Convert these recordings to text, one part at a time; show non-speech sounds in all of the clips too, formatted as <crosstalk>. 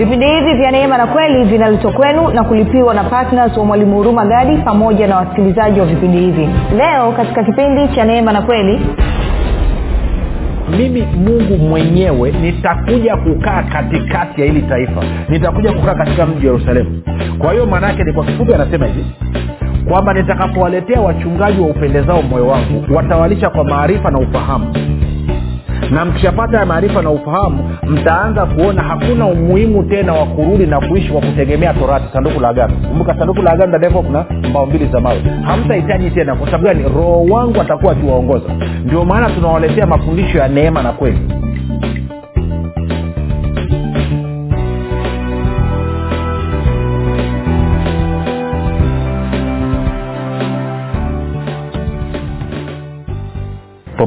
vipindi hivi vya neema na kweli vinaletwa kwenu na kulipiwa na ptns wa mwalimu huruma gadi pamoja na wasikilizaji wa vipindi hivi. Leo katika kipindi cha neema na kweli mimi mungu mwenyewe nitakuja kukaa katikati ya hili taifa. Nitakuja kukaa katika mji wa yerusalemu. Kwa hiyo maana yake ni kwa kifupi anasema hivi kwamba nitakapowaletea wachungaji wa upendezao moyo wangu watawalisha kwa maarifa na ufahamu na mkishapata ya maarifa na ufahamu mtaanza kuona hakuna umuhimu tena wa kurudi na kuishi kwa kutegemea torati. Sanduku la agano. Kumbuka sanduku la agano ndani kuna mbao mbili za mawe. Hamtahitaji tena. Kwa sababu gani? Roho wangu atakuwa akiwaongoza. Ndio maana tunawaletea mafundisho ya neema na kweli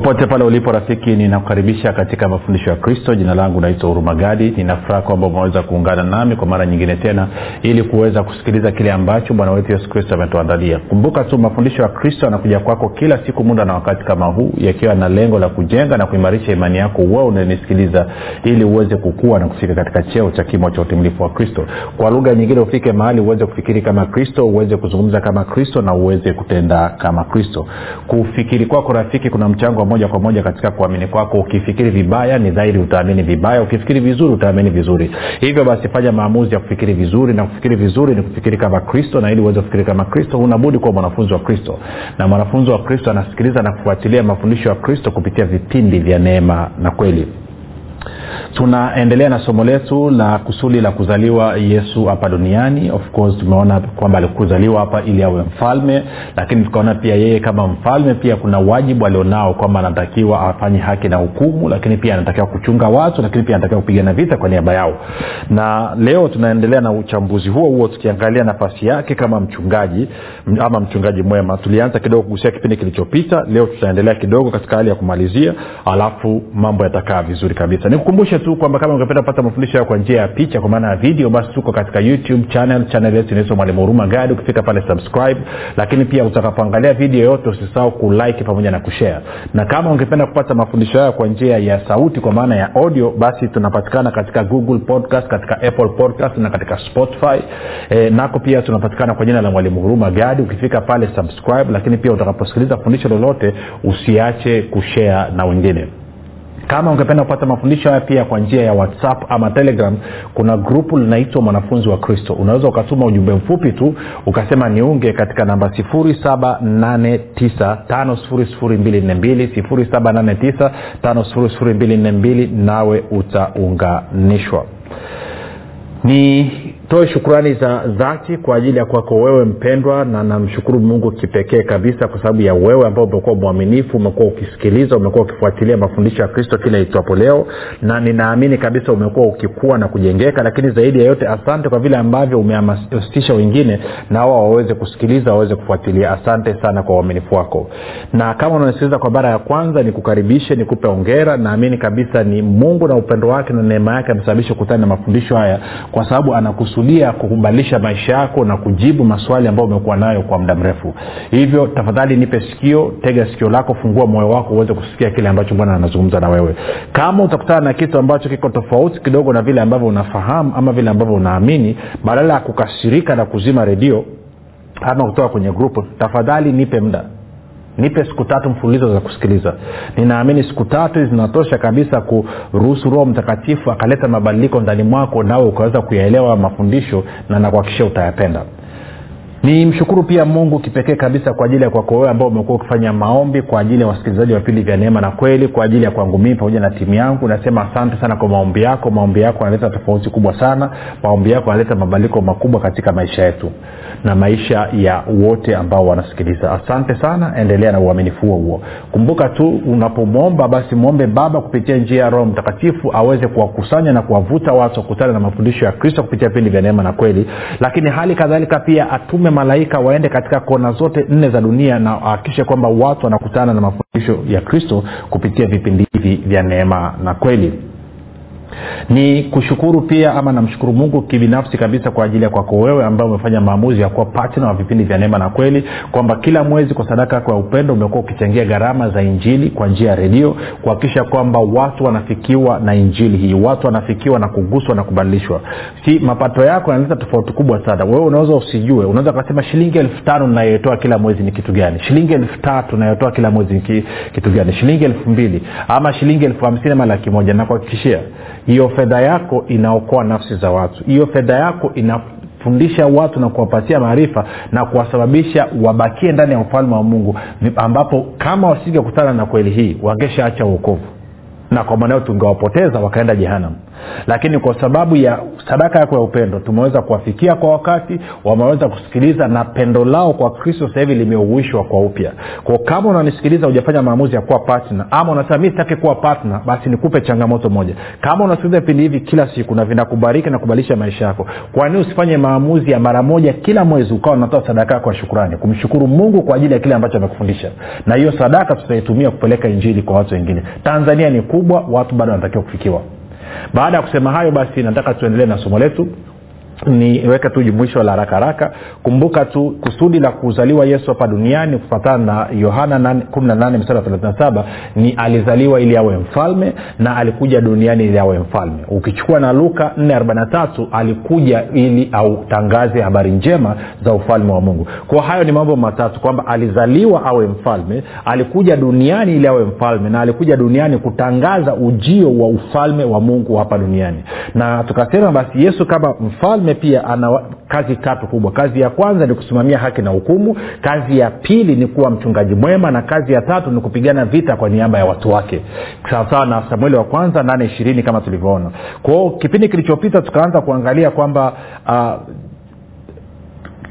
popote pale ulipo rafiki ninakukaribisha katika mafundisho ya kristo. Jina langu naitwa hurumagadi ninafuraha kwamba umeweza kuungana nami kwa mara nyingine tena ili kuweza kusikiliza kile ambacho bwana wetu yesu kristo ametuandalia. Kumbuka tu mafundisho ya kristo yanakuja kwako kila siku muda na wakati kama huu yakiwa na lengo la kujenga na kuimarisha imani yako wewe unanisikiliza ili uweze kukua na kufika katika cheo cha kimo cha utimilifu wa kristo. Kwa lugha nyingine ufike mahali uweze kufikiri kama kristo uweze kuzungumza kama kristo na uweze kutenda kama kristo. Kufikiri kwako rafiki kuna mchango moja kwa moja katika kuamini kwako. Ukifikiri vibaya ni dhahiri utaamini vibaya. Ukifikiri vizuri utaamini vizuri. Hivyo basi fanya maamuzi ya kufikiri vizuri na kufikiri vizuri ni kufikiri kama kristo na ili uweze kufikiri kama kristo unabudi kuwa mwanafunzi wa kristo. Na mwanafunzi wa kristo anasikiliza na kufuatilia mafundisho ya kristo kupitia vipindi vya neema na kweli tunaendelea na somo letu la kusudi la kuzaliwa yesu hapa duniani. Of course tumeona kwamba alikuzaliwa hapa ili awe mfalme lakini tukaona pia yeye kama mfalme pia kuna wajibu alionao kwamba anatakiwa afanye haki na hukumu lakini pia anatakiwa kuchunga watu lakini pia anatakiwa kupigana vita kwa niaba yao. Na leo tunaendelea na uchambuzi huo huo tukiangalia nafasi yake kama mchungaji ama mchungaji mwema. Tulianza kidogo kugusia kipindi kilichopita leo tutaendelea kidogo katika hali ya kumalizia alafu mambo yatakaa vizuri kabisa. Nikukumbushe tu kwamba kama ungependa kupata mafundisho yao kwa njia ya picha kwa maana ya video basi tuko katika youtube channel. Channel yetu inaitwa mwalimu huruma gadi ukifika pale subscribe. Lakini pia utakapoangalia video yote usisahau kulike pamoja na kushare. Na kama ungependa kupata mafundisho hayo kwa njia ya sauti kwa maana ya audio basi tunapatikana katika google podcast katika apple podcast na katika spotify. E, nako pia tunapatikana kwa jina la mwalimu huruma gadi ukifika pale subscribe. Lakini pia utakaposikiliza fundisho lolote usiache kushare na wengine kama ungependa kupata mafundisho haya pia kwa njia ya whatsapp ama telegram kuna grupu linaitwa mwanafunzi wa kristo. Unaweza ukatuma ujumbe mfupi tu ukasema niunge katika namba 7895242 7895242 nawe utaunganishwa nitoe shukrani za dhati kwa ajili ya kwako wewe mpendwa na namshukuru mungu kipekee kabisa kwa sababu ya wewe ambao umekuwa mwaminifu umekuwa ukisikiliza umekuwa ukifuatilia mafundisho ya kristo kila itwapo leo. Na ninaamini kabisa umekuwa ukikua na kujengeka lakini zaidi ya yote asante kwa vile ambavyo umehamasisha wengine na wao waweze kusikiliza waweze kufuatilia. Asante sana kwa uaminifu wako. Na kama unanisikiliza kwa mara ya kwanza nikukaribishe nikupe ongera naamini kabisa ni mungu na upendo wake na neema yake amesababisha kukutana na mafundisho haya kwa sababu anakusudia kukubadilisha maisha yako na kujibu maswali ambayo umekuwa nayo kwa muda mrefu. Hivyo tafadhali nipe sikio tega sikio lako fungua moyo wako uweze kusikia kile ambacho bwana anazungumza na wewe. Kama utakutana na kitu ambacho kiko tofauti kidogo na vile ambavyo unafahamu ama vile ambavyo unaamini badala ya kukasirika na kuzima redio ama kutoka kwenye grupu tafadhali nipe muda nipe siku tatu mfululizo za kusikiliza. Ninaamini siku tatu zinatosha kabisa kuruhusu roho mtakatifu akaleta mabadiliko ndani mwako nawe ukaweza kuyaelewa mafundisho na nakuhakikisha utayapenda. Ni mshukuru pia mungu kipekee kabisa kwa ajili ya kwako wewe ambao umekuwa ukifanya maombi kwa ajili ya wasikilizaji wa vipindi vya neema na kweli kwa ajili ya kwangu mii pamoja na timu yangu. Nasema asante sana kwa maombi yako. Maombi yako yanaleta tofauti kubwa sana. Maombi yako yanaleta mabadiliko makubwa katika maisha yetu na maisha ya wote ambao wanasikiliza. Asante sana endelea na uaminifu huo huo. Kumbuka tu unapomwomba basi mwombe baba kupitia njia ya roho mtakatifu aweze kuwakusanya na kuwavuta watu wakutana na mafundisho ya kristo kupitia vipindi vya neema na kweli. Lakini hali kadhalika pia atume malaika waende katika kona zote nne za dunia na ahakikishe kwamba watu wanakutana na mafundisho ya kristo kupitia vipindi hivi vya neema na kweli ni kushukuru pia ama namshukuru mungu kibinafsi kabisa kwa ajili ya kwako wewe ambaye umefanya maamuzi ya kuwa patna wa vipindi vya neema na kweli kwamba kila mwezi kwa sadaka yako ya upendo umekuwa ukichangia gharama za injili kwa njia ya redio kuhakikisha kwamba watu wanafikiwa na injili hii watu wanafikiwa na kuguswa na kubadilishwa. Si mapato yako yanaleta tofauti kubwa sana. Wewe unaweza usijue unaweza ukasema shilingi elfu tano nayotoa kila mwezi ni kitu gani? Shilingi elfu tatu nayotoa kila mwezi ni kitu gani? Shilingi elfu mbili ama shilingi elfu hamsini ama laki moja nakuhakikishia hiyo fedha yako inaokoa nafsi za watu. Hiyo fedha yako inafundisha watu na kuwapatia maarifa na kuwasababisha wabakie ndani ya ufalme wa mungu ambapo kama wasingekutana na kweli hii wangeshaacha uokovu na kwa maanao tungewapoteza wakaenda jehanam lakini kwa sababu ya sadaka yako ya upendo tumeweza kuwafikia kwa wakati wameweza kusikiliza na pendo lao kwa kristo sasa hivi limeuishwa kwa upya. Ko kama unanisikiliza hujafanya maamuzi ya kuwa patna ama unasema mi sitaki kuwa patna basi nikupe changamoto moja. Kama unasikiliza vipindi hivi kila siku na vinakubariki na kubadilisha maisha yako kwanini usifanye maamuzi ya mara moja kila mwezi ukawa unatoa sadaka yako ya shukurani kumshukuru mungu kwa ajili ya kile ambacho amekufundisha? Na hiyo sadaka tutaitumia kupeleka injili kwa watu wengine. Tanzania ni kubwa watu bado wanatakiwa kufikiwa baada ya kusema hayo basi nataka tuendelee na somo letu niweke tu jumuisho la haraka haraka. Kumbuka tu kusudi la kuzaliwa yesu hapa duniani kufatana na yohana 18 ni alizaliwa ili awe mfalme na alikuja duniani ili awe mfalme. Ukichukua na luka 443 alikuja ili autangaze habari njema za ufalme wa mungu. Kwa hayo ni mambo matatu kwamba alizaliwa awe mfalme alikuja duniani ili awe mfalme na alikuja duniani kutangaza ujio wa ufalme wa mungu hapa duniani. Na tukasema basi yesu kama mfalme pia ana kazi tatu kubwa. Kazi ya kwanza ni kusimamia haki na hukumu. Kazi ya pili ni kuwa mchungaji mwema. Na kazi ya tatu ni kupigana vita kwa niaba ya watu wake. Sawasawa na samueli wa kwanza nane ishirini kama tulivyoona. Kwao kipindi kilichopita tukaanza kuangalia kwamba uh,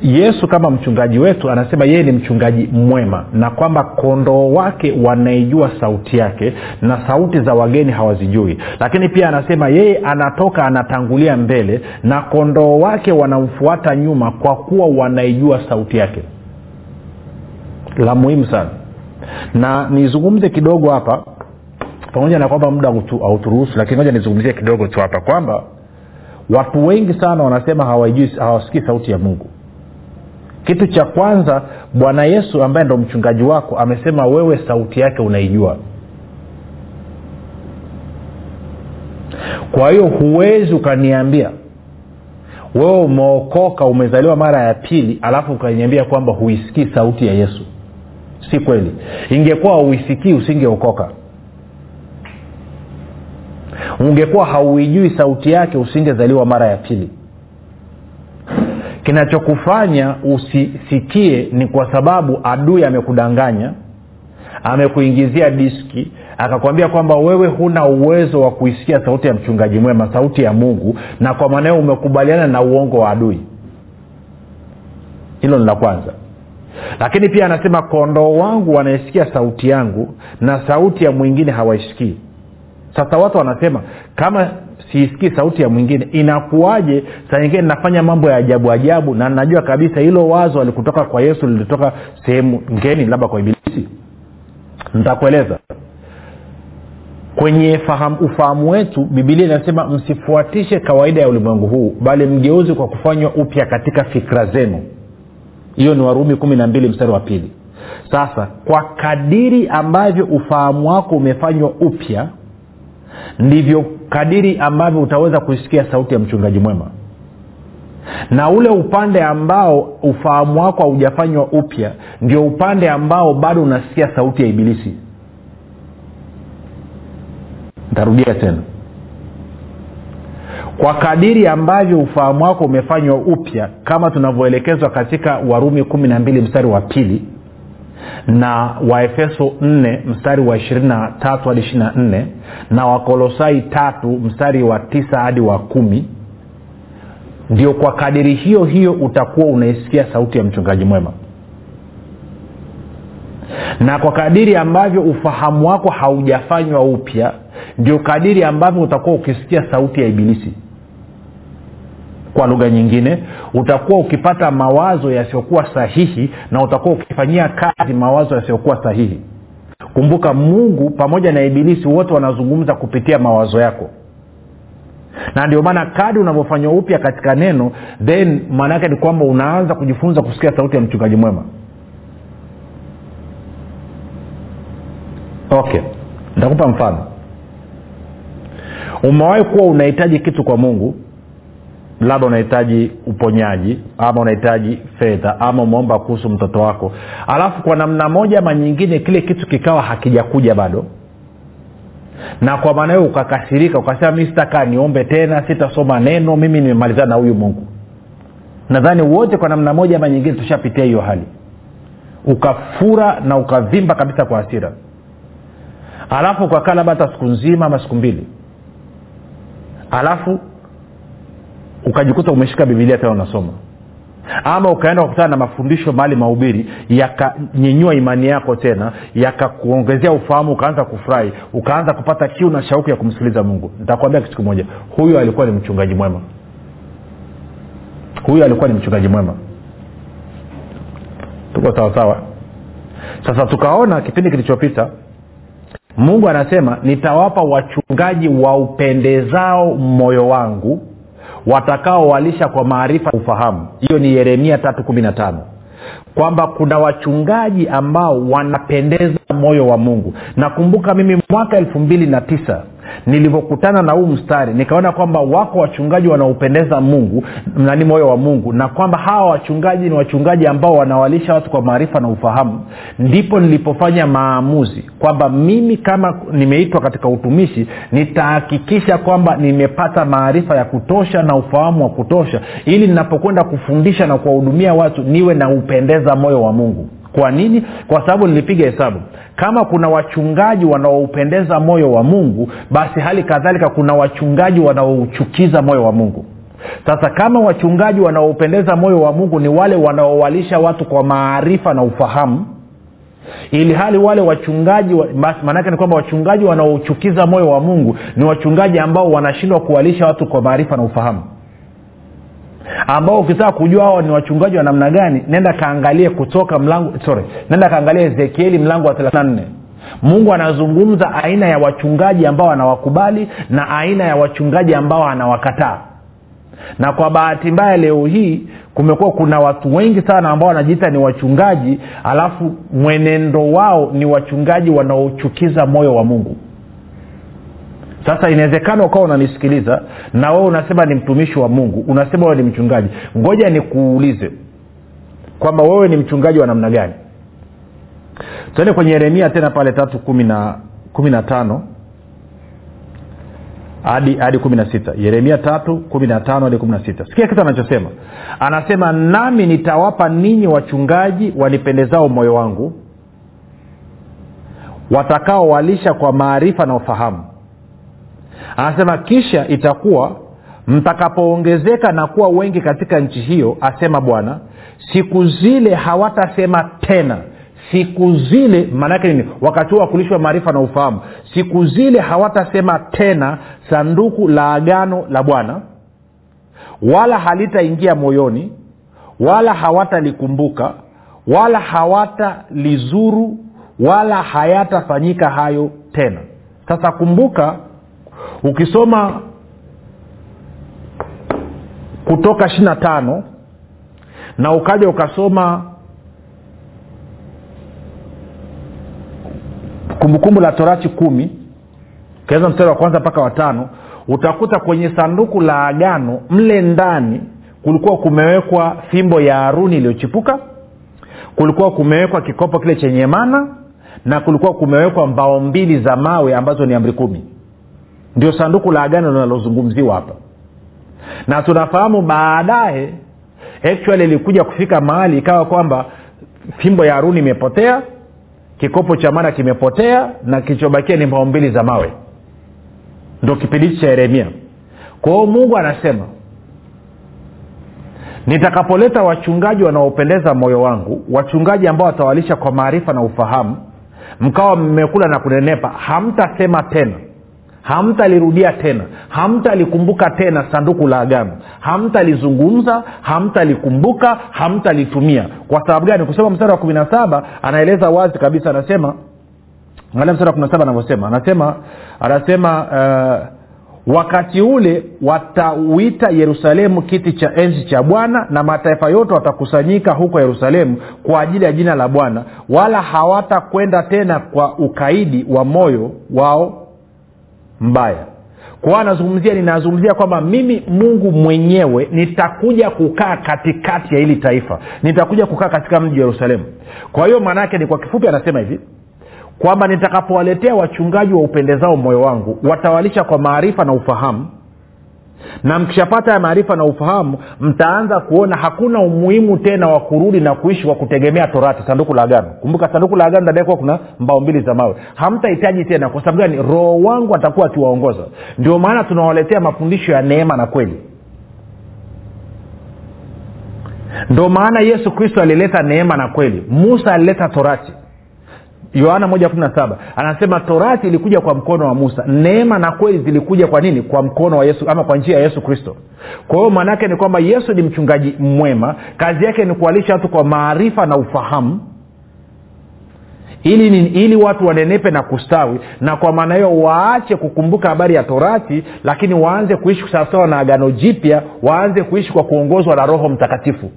yesu kama mchungaji wetu anasema yeye ni mchungaji mwema na kwamba kondoo wake wanaijua sauti yake na sauti za wageni hawazijui. Lakini pia anasema yeye anatoka anatangulia mbele na kondoo wake wanamfuata nyuma kwa kuwa wanaijua sauti yake. La muhimu sana. Na nizungumze kidogo hapa pamoja na kwamba muda hauturuhusu lakini moja nizungumzie kidogo tu hapa kwamba watu wengi sana wanasema hawasikii sauti ya mungu kitu cha kwanza bwana yesu ambaye ndo mchungaji wako amesema wewe sauti yake unaijua. Kwa hiyo huwezi ukaniambia wewe umeokoka umezaliwa mara ya pili alafu ukaniambia kwamba huisikii sauti ya yesu. Si kweli. Ingekuwa hauisikii usingeokoka. Ungekuwa hauijui sauti yake usingezaliwa mara ya pili kinachokufanya usisikie ni kwa sababu adui amekudanganya amekuingizia diski akakwambia kwamba wewe huna uwezo wa kuisikia sauti ya mchungaji mwema sauti ya mungu na kwa maanao umekubaliana na uongo wa adui. Hilo ni la kwanza. Lakini pia anasema kondoo wangu wanaisikia sauti yangu na sauti ya mwingine hawaisikii sasa watu wanasema kama siisikii sauti ya mwingine. Inakuwaje? Saa nyingine nafanya mambo ya ajabu ajabu na najua kabisa hilo wazo alikutoka kwa yesu lilitoka sehemu ngeni labda kwa ibilisi. Nitakueleza. Kwenye faham, ufahamu wetu bibilia inasema msifuatishe kawaida ya ulimwengu huu bali mgeuzi kwa kufanywa upya katika fikra zenu. Hiyo ni warumi kumi na mbili mstari wa pili. Sasa kwa kadiri ambavyo ufahamu wako umefanywa upya ndivyo kadiri ambavyo utaweza kuisikia sauti ya mchungaji mwema. Na ule upande ambao ufahamu wako haujafanywa upya ndio upande ambao bado unasikia sauti ya ibilisi. Ntarudia tena. Kwa kadiri ambavyo ufahamu wako umefanywa upya kama tunavyoelekezwa katika warumi kumi na mbili mstari wa pili na waefeso 4 mstari wa 23 hadi 24 na wakolosai tatu mstari wa tisa hadi wa kumi. Ndio kwa kadiri hiyo hiyo utakuwa unaisikia sauti ya mchungaji mwema. Na kwa kadiri ambavyo ufahamu wako haujafanywa upya ndio kadiri ambavyo utakuwa ukisikia sauti ya ibilisi kwa lugha nyingine utakuwa ukipata mawazo yasiyokuwa sahihi na utakuwa ukifanyia kazi mawazo yasiyokuwa sahihi. Kumbuka mungu pamoja na ibilisi wote wanazungumza kupitia mawazo yako. Na ndio maana kadi unavyofanywa upya katika neno then maana yake ni kwamba unaanza kujifunza kusikia sauti ya mchungaji mwema. Okay nitakupa mfano. Umewahi kuwa unahitaji kitu kwa mungu labda unahitaji uponyaji ama unahitaji fedha ama umeomba kuhusu mtoto wako. Alafu kwa namna moja ama nyingine kile kitu kikawa hakijakuja bado. Na kwa maana hiyo ukakasirika ukasema mi sitakaa niombe tena sitasoma neno mimi nimemalizana na huyu mungu. Nadhani wote kwa namna moja ama nyingine tushapitia hiyo hali. Ukafura na ukavimba kabisa kwa hasira. Alafu ukakaa labda hata siku nzima ama siku mbili. Alafu ukajikuta umeshika bibilia tena unasoma. Ama ukaenda kukutana na mafundisho mahali mahubiri yakanyenyua imani yako tena yakakuongezea ufahamu ukaanza kufurahi ukaanza kupata kiu na shauku ya kumsikiliza mungu. Nitakwambia kitu kimoja. Huyo alikuwa ni mchungaji mwema. Huyo alikuwa ni mchungaji mwema. Tuko sawasawa sasa tukaona kipindi kilichopita mungu anasema nitawapa wachungaji waupendezao moyo wangu watakaowalisha kwa maarifa ufahamu. Hiyo ni yeremia tatu kumi na tano. Kwamba kuna wachungaji ambao wanapendeza moyo wa mungu. Nakumbuka mimi mwaka elfu mbili na tisa nilivyokutana na huu mstari nikaona kwamba wako wachungaji wanaopendeza mungu nani moyo wa mungu na kwamba hawa wachungaji ni wachungaji ambao wanawalisha watu kwa maarifa na ufahamu ndipo nilipofanya maamuzi kwamba mimi kama nimeitwa katika utumishi nitahakikisha kwamba nimepata maarifa ya kutosha na ufahamu wa kutosha ili ninapokwenda kufundisha na kuwahudumia watu niwe na upendeza moyo wa mungu kwa nini? Kwa sababu nilipiga hesabu. Kama kuna wachungaji wanaoupendeza moyo wa mungu basi hali kadhalika kuna wachungaji wanaouchukiza moyo wa mungu. Sasa kama wachungaji wanaoupendeza moyo wa mungu ni wale wanaowalisha watu kwa maarifa na ufahamu ili hali wale wachungaji maanake ni kwamba wachungaji wanaouchukiza moyo wa mungu ni wachungaji ambao wanashindwa kuwalisha watu kwa maarifa na ufahamu ambao ukitaka kujua hao ni wachungaji wa namna gani nenda kaangalie kutoka mlango sorry nenda kaangalie ezekieli mlango wa thelathini mungu anazungumza aina ya wachungaji ambao anawakubali na aina ya wachungaji ambao anawakataa. Na kwa bahati mbaya leo hii kumekuwa kuna watu wengi sana ambao wanajiita ni wachungaji alafu mwenendo wao ni wachungaji wanaochukiza moyo wa mungu sasa inawezekana ukawa unanisikiliza na wewe unasema ni mtumishi wa mungu unasema wewe ni mchungaji. Ngoja nikuulize kwamba wewe ni mchungaji wa namna gani? Tuende kwenye yeremia tena pale tatu kumi na tano hadi hadi kumi na sita. Yeremia tatu kumi na tano hadi kumi na sita. Sikia kitu anachosema. Anasema nami nitawapa ninyi wachungaji wanipendezao moyo wangu watakaowalisha kwa maarifa na ufahamu anasema kisha itakuwa mtakapoongezeka na kuwa wengi katika nchi hiyo asema bwana siku zile hawatasema tena. Siku zile maanaake nini? Wakati huo wakulishwa maarifa na ufahamu. Siku zile hawatasema tena sanduku la agano la bwana wala halitaingia moyoni wala hawatalikumbuka wala hawatalizuru wala hayatafanyika hayo tena. Sasa kumbuka ukisoma kutoka ishiri na tano na ukaja ukasoma kumbukumbu la torati kumi ukianza mstari wa kwanza mpaka watano utakuta kwenye sanduku la agano mle ndani kulikuwa kumewekwa fimbo ya haruni iliyochipuka kulikuwa kumewekwa kikopo kile chenye mana na kulikuwa kumewekwa mbao mbili za mawe ambazo ni amri kumi ndio sanduku la agano linalozungumziwa hapa. Na tunafahamu baadaye actually ilikuja kufika mahali ikawa kwamba fimbo ya haruni imepotea kikopo cha mana kimepotea na kilichobakia ni mbao mbili za mawe. Ndo kipindi cha yeremia. Kwa hiyo mungu anasema nitakapoleta wachungaji wanaopendeza moyo wangu wachungaji ambao watawalisha kwa maarifa na ufahamu mkawa mmekula na kunenepa hamtasema tena hamtalirudia tena. Hamtalikumbuka tena sanduku la agano. Hamtalizungumza hamtalikumbuka hamtalitumia. Kwa sababu gani? Kusema mstari wa kumi na saba anaeleza wazi kabisa anasema angalia mstari wa kumi na saba anavyosema. Anasema anasema uh, wakati ule watauita yerusalemu kiti cha enzi cha bwana na mataifa yote watakusanyika huko yerusalemu kwa ajili ya jina la bwana. Wala hawatakwenda tena kwa ukaidi wa moyo wao mbaya. Kwao anazungumzia ninazungumzia kwamba mimi mungu mwenyewe nitakuja kukaa katikati ya hili taifa. Nitakuja kukaa katika mji wa yerusalemu. Kwa hiyo maana yake ni kwa kifupi anasema hivi kwamba nitakapowaletea wachungaji wa upendezao moyo wangu watawalisha kwa maarifa na ufahamu na mkishapata ya maarifa na ufahamu mtaanza kuona hakuna umuhimu tena wa kurudi na kuishi kwa kutegemea torati. Sanduku la agano. Kumbuka sanduku la agano ndani kuna mbao mbili za mawe. Hamtahitaji tena. Kwa sababu gani? Roho wangu atakuwa akiwaongoza. Ndio maana tunawaletea mafundisho ya neema na kweli. Ndio maana yesu kristo alileta neema na kweli. Musa alileta torati yohana moja kumi na saba anasema torati ilikuja kwa mkono wa musa. Neema na kweli zilikuja kwa nini? Kwa mkono wa yesu ama kwa njia ya yesu kristo. Kwa hiyo maanaake ni kwamba yesu ni mchungaji mwema. Kazi yake ni kualisha watu kwa maarifa na ufahamu. Ili, ili watu wanenepe na kustawi. Na kwa maana hiyo waache kukumbuka habari ya torati lakini waanze kuishi sawasawa na agano jipya waanze kuishi kwa kuongozwa na roho mtakatifu.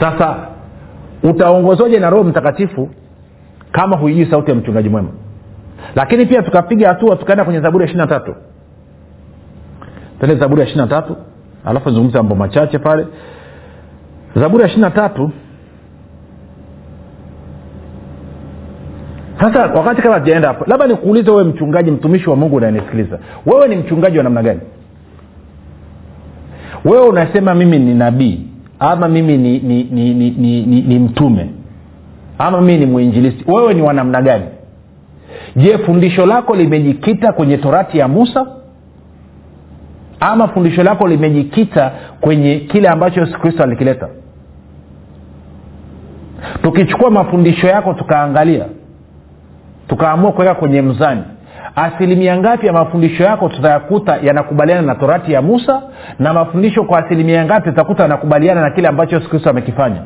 Sasa utaongozwaje na roho mtakatifu? Kama huijui sauti ya mchungaji mwema. Lakini pia tukapiga hatua tukaenda kwenye zaburi ya ishiri na tatu. Tende zaburi ya ishiri na tatu alafu zungumza mambo machache pale. Zaburi ya ishiri na tatu. Sasa wakati kama tujaenda hapo labda nikuulize wewe mchungaji mtumishi wa mungu unayenisikiliza. Wewe ni mchungaji wa namna gani? Wewe unasema mimi ni nabii ama mimi ni ni, ni, ni, ni, ni, ni mtume. Ama mimi ni mwinjilisti. Wewe ni wanamna gani? Je fundisho lako limejikita kwenye torati ya musa? Ama fundisho lako limejikita kwenye kile ambacho yesu kristo alikileta? Tukichukua mafundisho yako tukaangalia tukaamua kuweka kwenye mzani asilimia ngapi ya mafundisho yako tutayakuta yanakubaliana na torati ya musa? Na mafundisho kwa asilimia ngapi tutakuta yanakubaliana na kile ambacho yesu kristo amekifanya?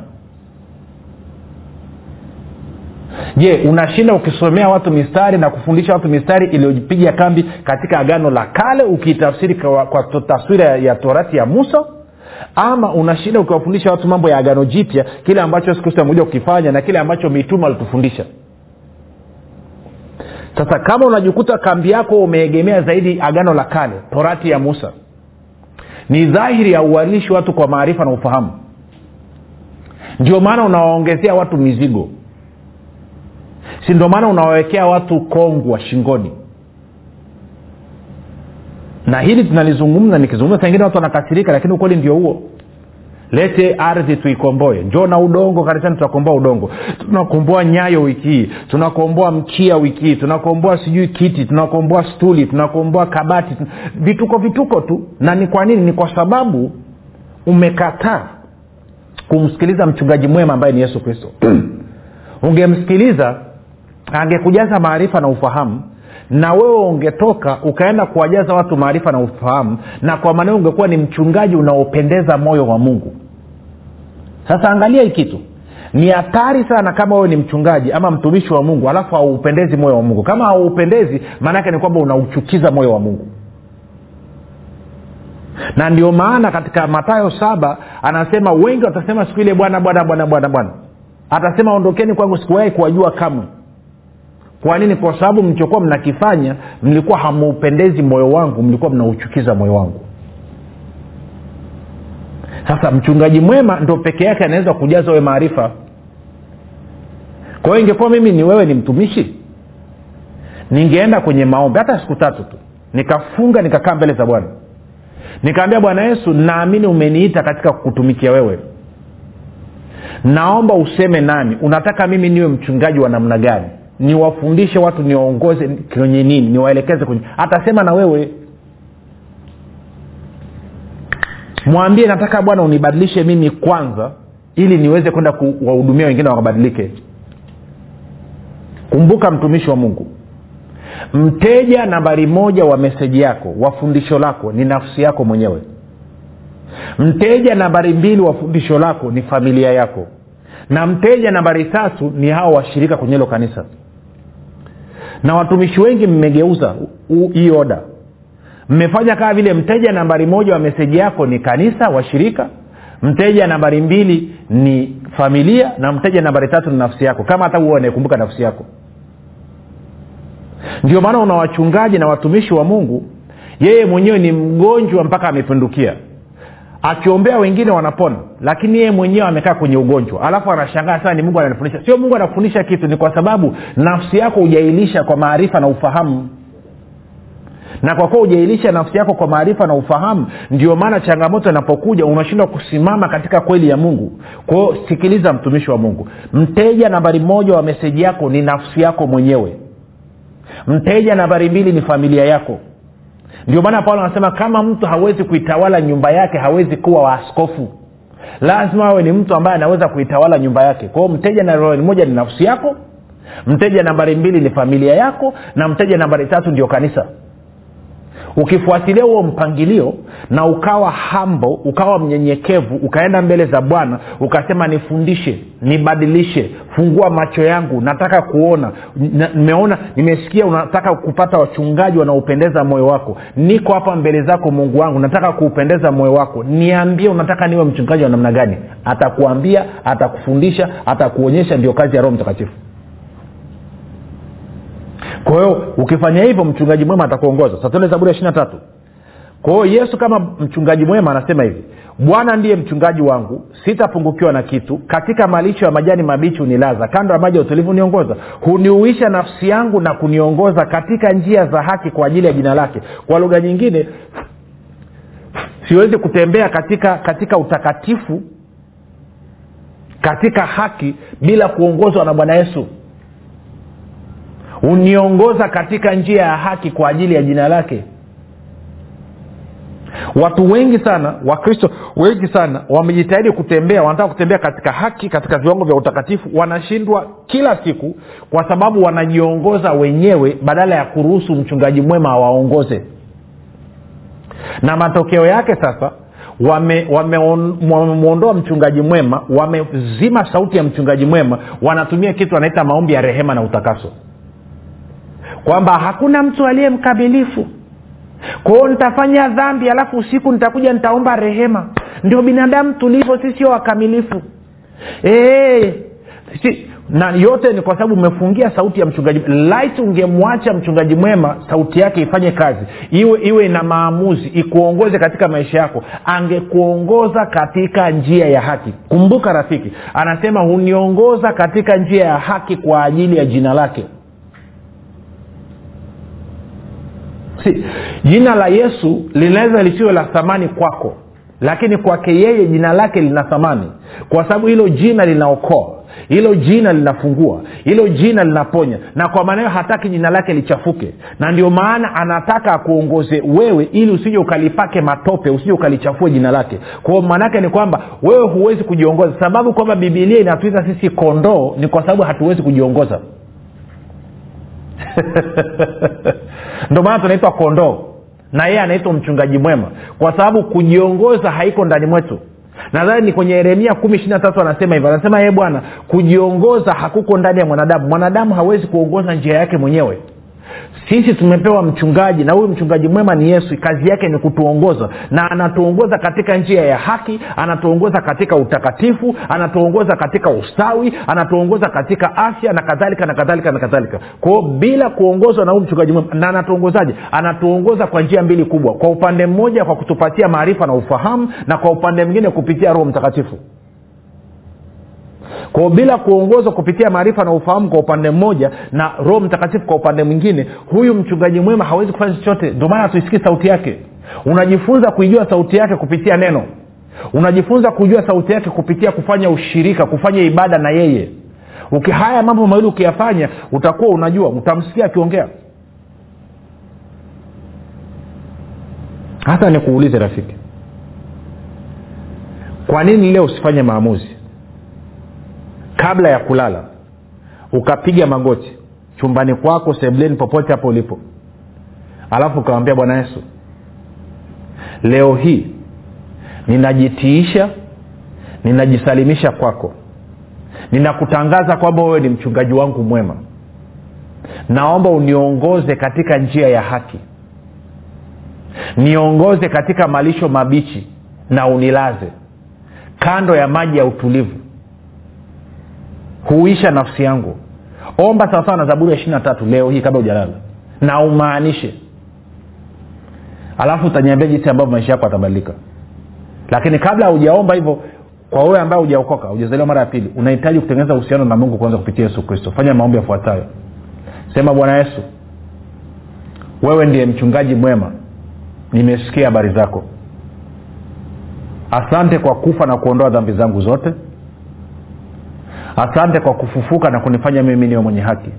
Je unashinda ukisomea watu mistari na kufundisha watu mistari iliyopiga kambi katika agano la kale ukiitafsiri kwa, kwa taswira ya torati ya musa? Ama unashinda ukiwafundisha watu mambo ya agano jipya kile ambacho yesu kristo amekuja kukifanya na kile ambacho mitume alitufundisha sasa kama unajikuta kambi yako umeegemea zaidi agano la kale torati ya musa ni dhahiri ya uwalishi watu kwa maarifa na ufahamu. Ndio maana unawaongezea watu mizigo. Si ndio maana unawawekea watu kongwa shingoni. Na hili tunalizungumza nikizungumza sangine watu wanakasirika lakini ukweli ndio huo lete ardhi tuikomboe. Njoo na udongo kanisani tutakomboa udongo. Tunakomboa nyayo wiki hii tunakomboa mkia wiki hii tunakomboa sijui kiti tunakomboa stuli tunakomboa kabati. Vituko vituko tu. Na ni kwa nini? Ni kwa sababu umekataa kumsikiliza mchungaji mwema ambaye ni yesu kristo. <clears throat> Ungemsikiliza angekujaza maarifa na ufahamu na wewe ungetoka ukaenda kuwajaza watu maarifa na ufahamu na kwa maneo ungekuwa ni mchungaji unaopendeza moyo wa mungu. Sasa angalia hii kitu. Ni hatari sana kama wewe ni mchungaji ama mtumishi wa mungu alafu hauupendezi moyo wa mungu. Kama hauupendezi maanaake ni kwamba unauchukiza moyo wa mungu. Na ndio maana katika matayo saba anasema wengi watasema siku ile bwana bwana bwana bwana bwana. Atasema ondokeni kwangu sikuwahi kuwajua kamwe kwa nini? Kwa sababu mlichokuwa mnakifanya mlikuwa hamuupendezi moyo wangu mlikuwa mnauchukiza moyo wangu. Sasa mchungaji mwema ndo peke yake anaweza kujaza we maarifa. Kwa hiyo ingekuwa mimi ni wewe ni mtumishi ningeenda kwenye maombi hata siku tatu tu nikafunga nikakaa mbele za bwana. Nikaambia bwana yesu naamini umeniita katika kukutumikia wewe. Naomba useme nami unataka mimi niwe mchungaji wa namna gani niwafundishe watu niwaongoze kwenye nini niwaelekeze kwenye atasema na wewe. Mwambie nataka bwana unibadilishe mimi kwanza ili niweze kwenda kuwahudumia wengine wakabadilike. Kumbuka mtumishi wa mungu mteja nambari moja wa meseji yako wa fundisho lako ni nafsi yako mwenyewe. Mteja nambari mbili wa fundisho lako ni familia yako. Na mteja nambari tatu ni hao washirika kwenye hilo kanisa na watumishi wengi mmegeuza hii oda mmefanya kama vile mteja nambari moja wa meseji yako ni kanisa washirika mteja nambari mbili ni familia na mteja nambari tatu ni nafsi yako. Kama hata huo anayekumbuka nafsi yako. Ndio maana una wachungaji na watumishi wa mungu yeye mwenyewe ni mgonjwa mpaka amepindukia akiombea wengine wanapona lakini yeye mwenyewe amekaa kwenye ugonjwa. Alafu anashangaa sana ni mungu ananifundisha. Sio mungu anakufundisha kitu ni kwa sababu nafsi yako hujailisha kwa maarifa na ufahamu. Na kwa kuwa hujailisha nafsi yako kwa maarifa na ufahamu ndio maana changamoto inapokuja unashindwa kusimama katika kweli ya mungu. Kwao sikiliza mtumishi wa mungu. Mteja nambari moja wa meseji yako ni nafsi yako mwenyewe. Mteja nambari mbili ni familia yako ndio maana paulo anasema kama mtu hawezi kuitawala nyumba yake hawezi kuwa waaskofu lazima awe ni mtu ambaye anaweza kuitawala nyumba yake. Kwao mteja nambari moja ni nafsi yako mteja nambari mbili ni familia yako na mteja nambari tatu ndio kanisa ukifuatilia huo mpangilio na ukawa hambo ukawa mnyenyekevu ukaenda mbele za bwana ukasema nifundishe nibadilishe fungua macho yangu nataka kuona nimeona nimesikia unataka kupata wachungaji wanaopendeza moyo wako. Niko hapa mbele zako mungu wangu nataka kuupendeza moyo wako. Niambie unataka niwe mchungaji wa namna gani? Atakuambia atakufundisha atakuonyesha ndio kazi ya roho mtakatifu kwa hiyo ukifanya hivyo mchungaji mwema atakuongoza. Satende zaburi ya ishiri na tatu. Kwa hiyo yesu kama mchungaji mwema anasema hivi bwana ndiye mchungaji wangu sitapungukiwa na kitu. Katika malisho ya majani mabichi hunilaza kando ya maji ya utulivu huniongoza. Huniuisha nafsi yangu na kuniongoza katika njia za haki kwa ajili ya jina lake. Kwa lugha nyingine siwezi kutembea katika katika utakatifu katika haki bila kuongozwa na bwana yesu huniongoza katika njia ya haki kwa ajili ya jina lake. Watu wengi sana wakristo wengi sana wamejitahidi kutembea wanataka kutembea katika haki katika viwango vya utakatifu wanashindwa kila siku kwa sababu wanajiongoza wenyewe badala ya kuruhusu mchungaji mwema awaongoze. Na matokeo yake sasa wamemwondoa wame, wame mchungaji mwema wamezima sauti ya mchungaji mwema wanatumia kitu anaita maombi ya rehema na utakaso kwamba hakuna mtu aliye mkamilifu. Kwao nitafanya dhambi alafu usiku nitakuja nitaomba rehema. Ndio binadamu tulivyo sisio wakamilifu. E, si, na yote ni kwa sababu umefungia sauti ya mchungaji. Light ungemwacha mchungaji mwema sauti yake ifanye kazi. Iwe iwe na maamuzi ikuongoze katika maisha yako. Angekuongoza katika njia ya haki. Kumbuka rafiki anasema huniongoza katika njia ya haki kwa ajili ya jina lake si jina la yesu linaweza lisiwe la thamani kwako lakini kwake yeye jina lake lina thamani. Kwa sababu hilo jina linaokoa hilo jina linafungua hilo jina linaponya na kwa maana hiyo hataki jina lake lichafuke. Na ndio maana anataka akuongoze wewe ili usije ukalipake matope usije ukalichafue jina lake. Kwao maanaake ni kwamba wewe huwezi kujiongoza. Sababu kwamba bibilia inatuita sisi kondoo ni kwa sababu hatuwezi kujiongoza <laughs> ndio maana tunaitwa kondoo na yeye anaitwa mchungaji mwema kwa sababu kujiongoza haiko ndani mwetu. Nadhani ni kwenye yeremia kumi ishiri na tatu anasema hivyo anasema ye bwana kujiongoza hakuko ndani ya mwanadamu. Mwanadamu hawezi kuongoza njia yake mwenyewe sisi tumepewa mchungaji na huyu mchungaji mwema ni yesu. Kazi yake ni kutuongoza. Na anatuongoza katika njia ya haki anatuongoza katika utakatifu anatuongoza katika ustawi anatuongoza katika afya na kadhalika na kadhalika na kadhalika. Kwao bila kuongozwa na huyu mchungaji mwema na anatuongozaje? Anatuongoza kwa njia mbili kubwa. Kwa upande mmoja kwa kutupatia maarifa na ufahamu na kwa upande mwingine kupitia roho mtakatifu kwao bila kuongozwa kupitia maarifa na ufahamu kwa upande mmoja na roho mtakatifu kwa upande mwingine huyu mchungaji mwema hawezi kufanya chochote. Ndio maana hatuisikii sauti yake. Unajifunza kuijua sauti yake kupitia neno. Unajifunza kujua sauti yake kupitia kufanya ushirika kufanya ibada na yeye. Uki, haya mambo mawili ukiyafanya utakuwa unajua utamsikia akiongea. Hata nikuulize rafiki kwa nini leo usifanye maamuzi kabla ya kulala ukapiga magoti chumbani kwako sebleni popote hapo ulipo. Alafu ukawambia bwana yesu leo hii ninajitiisha ninajisalimisha kwako. Ninakutangaza kwamba wewe ni mchungaji wangu mwema. Naomba uniongoze katika njia ya haki. Niongoze katika malisho mabichi na unilaze kando ya maji ya utulivu huisha nafsi yangu. Omba sawasawa na zaburi ya ishiri na tatu leo hii kabla ujalala na umaanishe. Alafu utaniambia jinsi ambavyo maisha yako atabadilika lakini kabla hujaomba hivyo kwa wewe ambaye hujaokoka hujazaliwa mara ya pili unahitaji kutengeneza uhusiano na mungu kwanza kupitia yesu kristo. Fanya maombi yafuatayo. Sema bwana yesu wewe ndiye mchungaji mwema. Nimesikia habari zako. Asante kwa kufa na kuondoa dhambi zangu zote asante kwa kufufuka na kunifanya mimi niwe mwenye haki.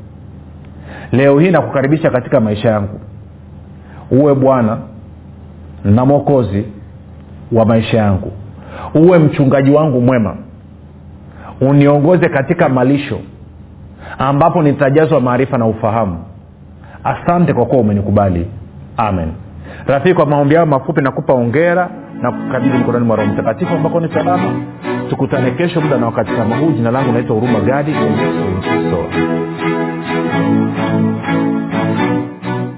Leo hii nakukaribisha katika maisha yangu. Uwe bwana na mwokozi wa maisha yangu. Uwe mchungaji wangu mwema. Uniongoze katika malisho ambapo nitajazwa maarifa na ufahamu. Asante kwa kuwa umenikubali. Amen. Rafiki kwa maombi yao mafupi nakupa ongera na kukabidhi mkononi mwa roho mtakatifu ambako ni salama tukutane kesho muda na wakati kama huu. Jina langu naitwa huruma gadi. Kristo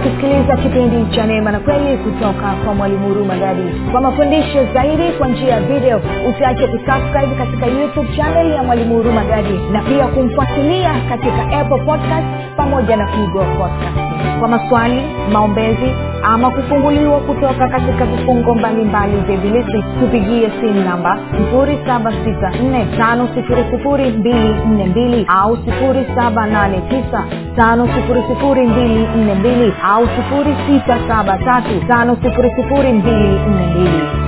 ukisikiliza kipindi cha neema na kweli kutoka kwa mwalimu huruma gadi kwa mafundisho zaidi kwa njia ya video usiache kusubscribe katika youtube channel ya mwalimu huruma gadi na pia kumfuatilia katika apple podcast pamoja na google podcast kwa maswali maombezi ama kufunguliwa kutoka katika vifungo mbalimbali. Vya ibilisi tupigie simu namba 7645242 au 7895242 au 6735242